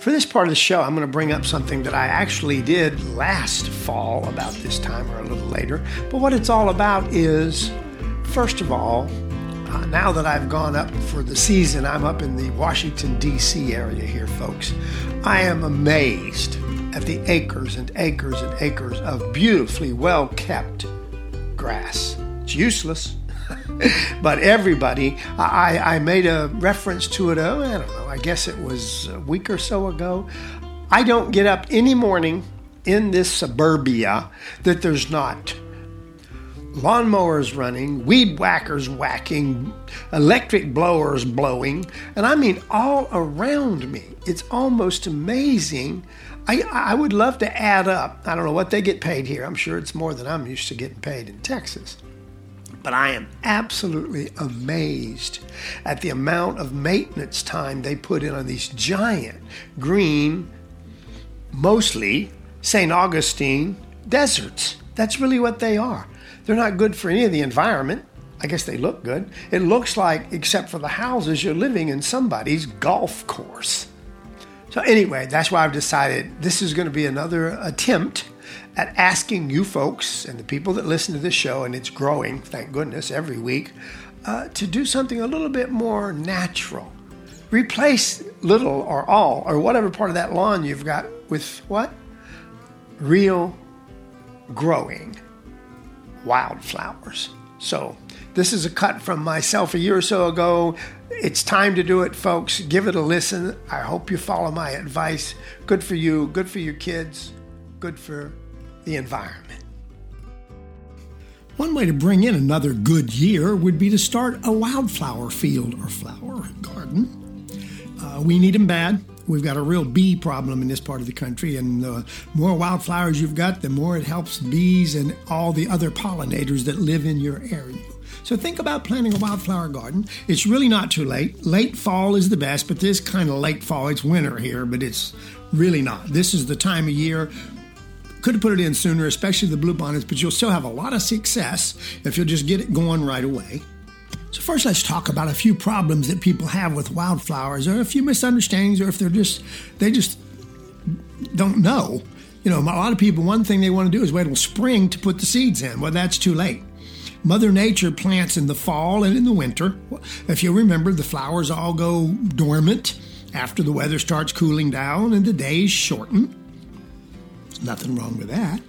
For this part of the show, I'm going to bring up something that I actually did last fall about this time or a little later. But what it's all about is, first of all, uh, now that I've gone up for the season, I'm up in the Washington, D.C. area here, folks. I am amazed at the acres and acres and acres of beautifully well kept grass. It's useless. but everybody, I, I made a reference to it, oh, I don't know, I guess it was a week or so ago. I don't get up any morning in this suburbia that there's not lawnmowers running, weed whackers whacking, electric blowers blowing, and I mean all around me. It's almost amazing. I, I would love to add up. I don't know what they get paid here. I'm sure it's more than I'm used to getting paid in Texas. But I am absolutely amazed at the amount of maintenance time they put in on these giant green, mostly St. Augustine deserts. That's really what they are. They're not good for any of the environment. I guess they look good. It looks like, except for the houses, you're living in somebody's golf course. So, anyway, that's why I've decided this is going to be another attempt at asking you folks and the people that listen to this show, and it's growing, thank goodness, every week, uh, to do something a little bit more natural. Replace little or all or whatever part of that lawn you've got with what? Real growing wildflowers. So, this is a cut from myself a year or so ago. It's time to do it, folks. Give it a listen. I hope you follow my advice. Good for you, good for your kids, good for the environment. One way to bring in another good year would be to start a wildflower field or flower garden. Uh, we need them bad. We've got a real bee problem in this part of the country, and the more wildflowers you've got, the more it helps bees and all the other pollinators that live in your area. So think about planting a wildflower garden. It's really not too late. Late fall is the best, but this kind of late fall, it's winter here, but it's really not. This is the time of year. Could have put it in sooner, especially the bluebonnets, but you'll still have a lot of success if you'll just get it going right away. So, first, let's talk about a few problems that people have with wildflowers, or a few misunderstandings, or if they're just, they just don't know. You know, a lot of people, one thing they want to do is wait till spring to put the seeds in. Well, that's too late. Mother Nature plants in the fall and in the winter. If you remember, the flowers all go dormant after the weather starts cooling down and the days shorten. Nothing wrong with that.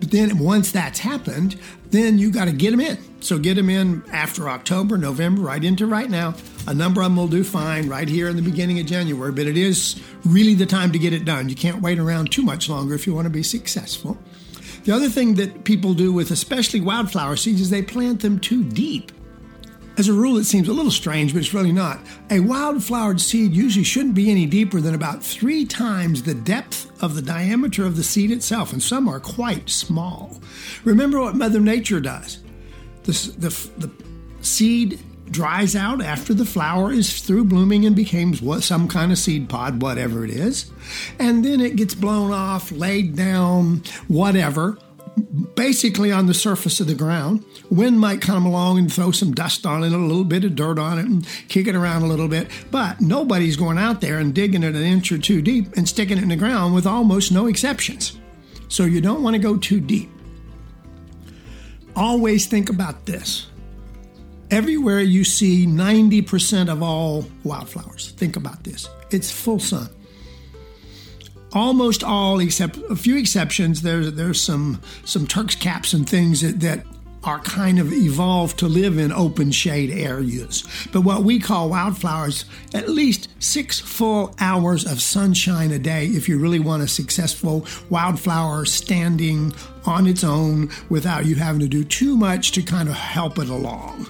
But then once that's happened, then you got to get them in. So get them in after October, November, right into right now. A number of them will do fine right here in the beginning of January, but it is really the time to get it done. You can't wait around too much longer if you want to be successful. The other thing that people do with especially wildflower seeds is they plant them too deep. As a rule, it seems a little strange, but it's really not. A wildflowered seed usually shouldn't be any deeper than about three times the depth of the diameter of the seed itself, and some are quite small. Remember what Mother Nature does. The, the, the seed dries out after the flower is through blooming and becomes what, some kind of seed pod, whatever it is. And then it gets blown off, laid down, whatever, basically on the surface of the ground. Wind might come along and throw some dust on it, a little bit of dirt on it, and kick it around a little bit. But nobody's going out there and digging it an inch or two deep and sticking it in the ground with almost no exceptions. So you don't want to go too deep. Always think about this Everywhere you see 90% of all wildflowers, think about this it's full sun. Almost all, except a few exceptions, there's, there's some, some Turk's caps and things that, that are kind of evolved to live in open shade areas. But what we call wildflowers, at least six full hours of sunshine a day if you really want a successful wildflower standing on its own without you having to do too much to kind of help it along.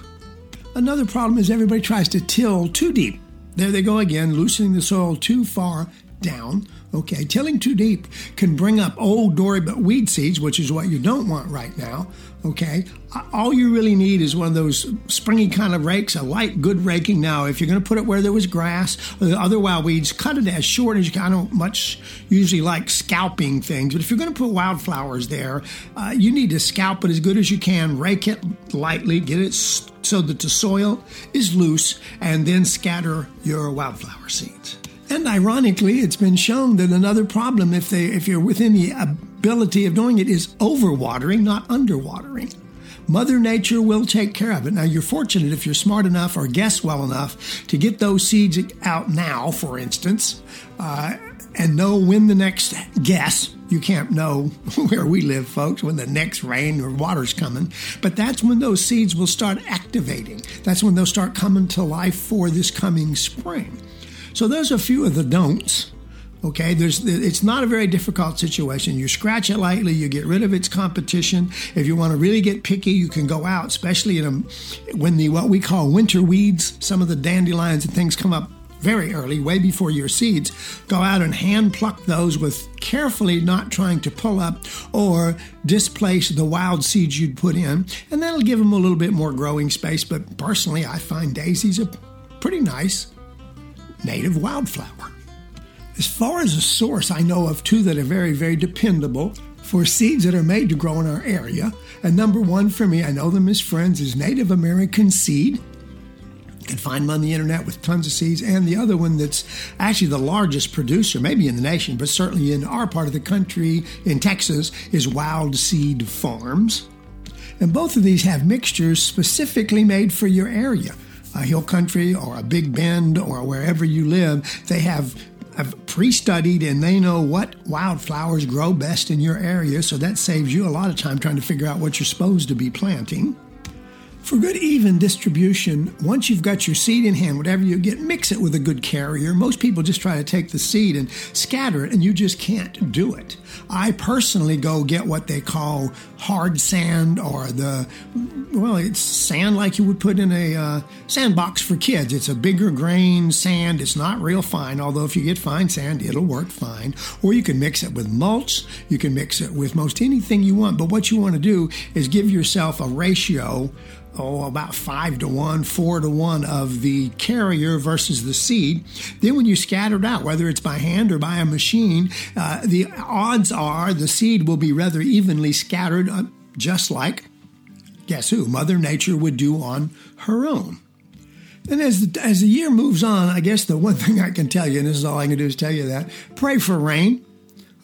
Another problem is everybody tries to till too deep. There they go again, loosening the soil too far down. Okay, tilling too deep can bring up old dory but weed seeds, which is what you don't want right now. Okay, all you really need is one of those springy kind of rakes, a light, good raking. Now, if you're going to put it where there was grass or the other wild weeds, cut it as short as you can. I don't much usually like scalping things, but if you're going to put wildflowers there, uh, you need to scalp it as good as you can, rake it lightly, get it so that the soil is loose, and then scatter your wildflower seeds. And ironically, it's been shown that another problem, if they if you're within the ability of doing it, is overwatering, not underwatering. Mother Nature will take care of it. Now, you're fortunate if you're smart enough or guess well enough to get those seeds out now, for instance, uh, and know when the next guess. You can't know where we live, folks, when the next rain or water's coming. But that's when those seeds will start activating. That's when they'll start coming to life for this coming spring. So, there's a few of the don'ts Okay, there's it's not a very difficult situation. You scratch it lightly, you get rid of its competition. If you want to really get picky, you can go out, especially in a, when the what we call winter weeds, some of the dandelions and things come up very early, way before your seeds. Go out and hand pluck those with carefully not trying to pull up or displace the wild seeds you'd put in, and that'll give them a little bit more growing space. But personally, I find daisies are pretty nice native wildflower. As far as a source, I know of two that are very, very dependable for seeds that are made to grow in our area. And number one for me, I know them as friends, is Native American Seed. You can find them on the internet with tons of seeds. And the other one that's actually the largest producer, maybe in the nation, but certainly in our part of the country, in Texas, is Wild Seed Farms. And both of these have mixtures specifically made for your area. Uh, a hill country or a big bend or wherever you live, they have have pre-studied and they know what wildflowers grow best in your area so that saves you a lot of time trying to figure out what you're supposed to be planting for good even distribution, once you've got your seed in hand, whatever you get, mix it with a good carrier. Most people just try to take the seed and scatter it, and you just can't do it. I personally go get what they call hard sand or the, well, it's sand like you would put in a uh, sandbox for kids. It's a bigger grain sand. It's not real fine, although if you get fine sand, it'll work fine. Or you can mix it with mulch. You can mix it with most anything you want. But what you want to do is give yourself a ratio oh, about five to one, four to one of the carrier versus the seed. Then when you scatter it out, whether it's by hand or by a machine, uh, the odds are the seed will be rather evenly scattered, uh, just like, guess who? Mother Nature would do on her own. And as the, as the year moves on, I guess the one thing I can tell you, and this is all I can do is tell you that, pray for rain.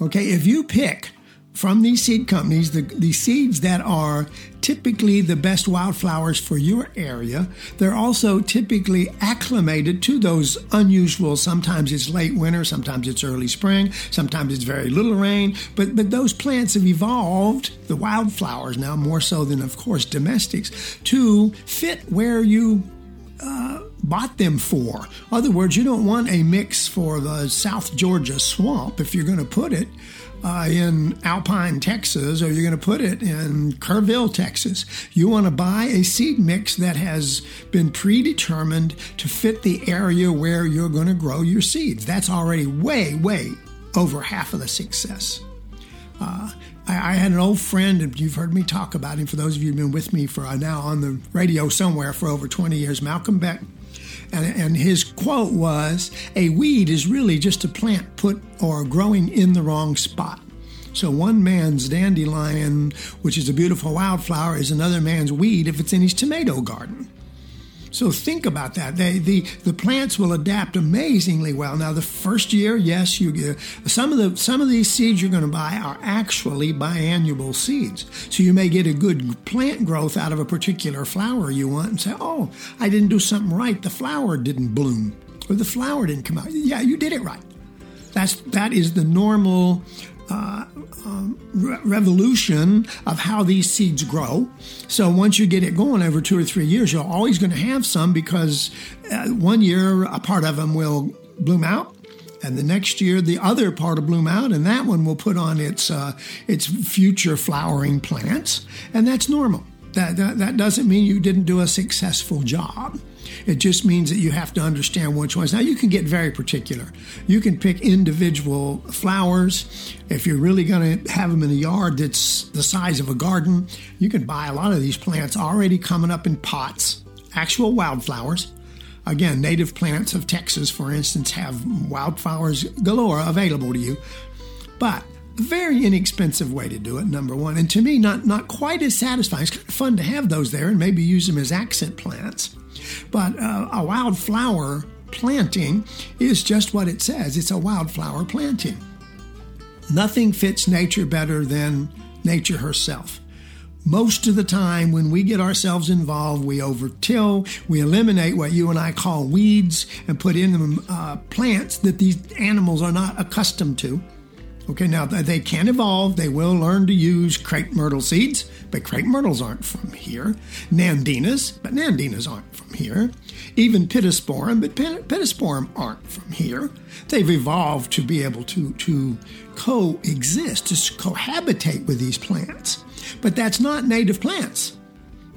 Okay, if you pick from these seed companies, the, the seeds that are typically the best wildflowers for your area. They're also typically acclimated to those unusual, sometimes it's late winter, sometimes it's early spring, sometimes it's very little rain, but, but those plants have evolved, the wildflowers now more so than, of course, domestics, to fit where you uh, bought them for. In other words, you don't want a mix for the South Georgia swamp if you're going to put it uh, in Alpine, Texas, or you're going to put it in Kerrville, Texas. You want to buy a seed mix that has been predetermined to fit the area where you're going to grow your seeds. That's already way, way over half of the success. Uh, I, I, had an old friend, and you've heard me talk about him. For those of you who've been with me for uh, now on the radio somewhere for over 20 years, Malcolm Beck. And, and his quote was A weed is really just a plant put or growing in the wrong spot. So one man's dandelion, which is a beautiful wildflower, is another man's weed if it's in his tomato garden. So think about that. They, the the plants will adapt amazingly well. Now, the first year, yes, you get some of the some of these seeds you're going to buy are actually biannual seeds. So you may get a good plant growth out of a particular flower you want, and say, "Oh, I didn't do something right. The flower didn't bloom, or the flower didn't come out." Yeah, you did it right. That's that is the normal uh, um, re- revolution of how these seeds grow. So once you get it going over two or three years, you're always going to have some because uh, one year a part of them will bloom out. And the next year, the other part will bloom out, and that one will put on its uh, its future flowering plants, and that's normal. That, that that doesn't mean you didn't do a successful job. It just means that you have to understand which ones. Now, you can get very particular. You can pick individual flowers. If you're really going to have them in a yard that's the size of a garden, you can buy a lot of these plants already coming up in pots, actual wildflowers. Again, native plants of Texas, for instance, have wildflowers galore available to you. But very inexpensive way to do it number one and to me not not quite as satisfying it's kind of fun to have those there and maybe use them as accent plants but uh, a wildflower planting is just what it says it's a wildflower planting. Nothing fits nature better than nature herself. Most of the time, when we get ourselves involved, we overtill, we eliminate what you and I call weeds, and put in them uh, plants that these animals are not accustomed to. Okay, now they can evolve. They will learn to use crepe myrtle seeds, but crepe myrtles aren't from here. Nandinas, but nandinas aren't from here. Even pittosporum, but pittosporum aren't from here. They've evolved to be able to, to coexist, to cohabitate with these plants. But that's not native plants.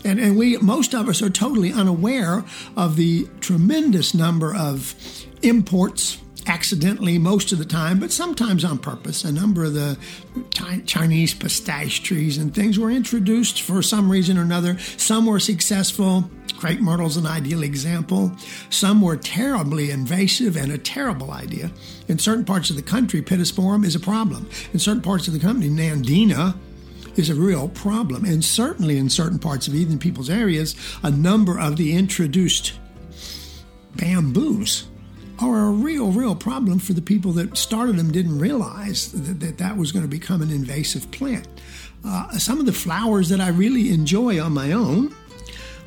And, and we, most of us are totally unaware of the tremendous number of imports accidentally most of the time, but sometimes on purpose. A number of the Chinese pistache trees and things were introduced for some reason or another. Some were successful. Crepe myrtle's an ideal example. Some were terribly invasive and a terrible idea. In certain parts of the country, pittosporum is a problem. In certain parts of the country, nandina is a real problem. And certainly in certain parts of even people's areas, a number of the introduced bamboos are a real, real problem for the people that started them didn't realize that that, that was going to become an invasive plant. Uh, some of the flowers that I really enjoy on my own.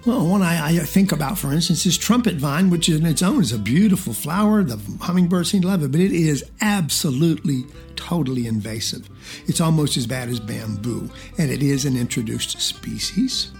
Well, one I, I, think about, for instance, is trumpet vine, which in its own is a beautiful flower. The hummingbirds seem to love it, but it is absolutely, totally invasive. It's almost as bad as bamboo, and it is an introduced species.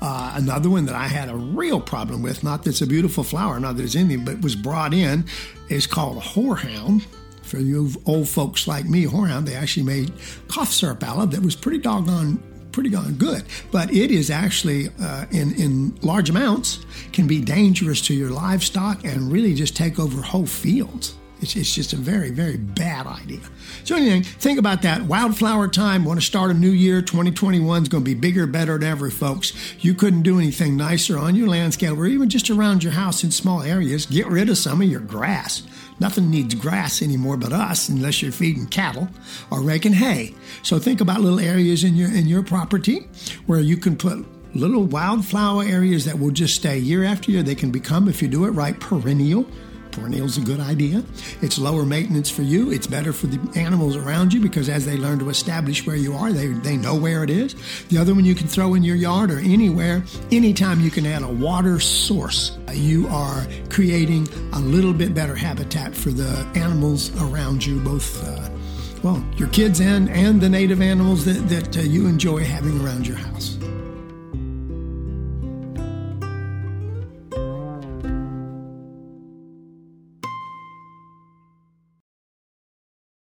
Uh, another one that I had a real problem with, not that it's a beautiful flower, not that it's anything, but was brought in, is called a horehound. For you old folks like me, horehound, they actually made cough syrup out of that was pretty doggone pretty darn good. But it is actually, uh, in, in large amounts, can be dangerous to your livestock and really just take over whole fields. It's, it's just a very, very bad idea. So, anyway, think about that. Wildflower time. Want to start a new year. 2021 is going to be bigger, better than ever, folks. You couldn't do anything nicer on your landscape or even just around your house in small areas. Get rid of some of your grass. Nothing needs grass anymore but us, unless you're feeding cattle or raking hay. So think about little areas in your in your property where you can put little wildflower areas that will just stay year after year. They can become, if you do it right, perennial Perennial's a good idea. It's lower maintenance for you. It's better for the animals around you because as they learn to establish where you are, they, they know where it is. The other one you can throw in your yard or anywhere, anytime you can add a water source, you are creating a little bit better habitat for the animals around you, both, uh, well, your kids and, and the native animals that, that uh, you enjoy having around your house.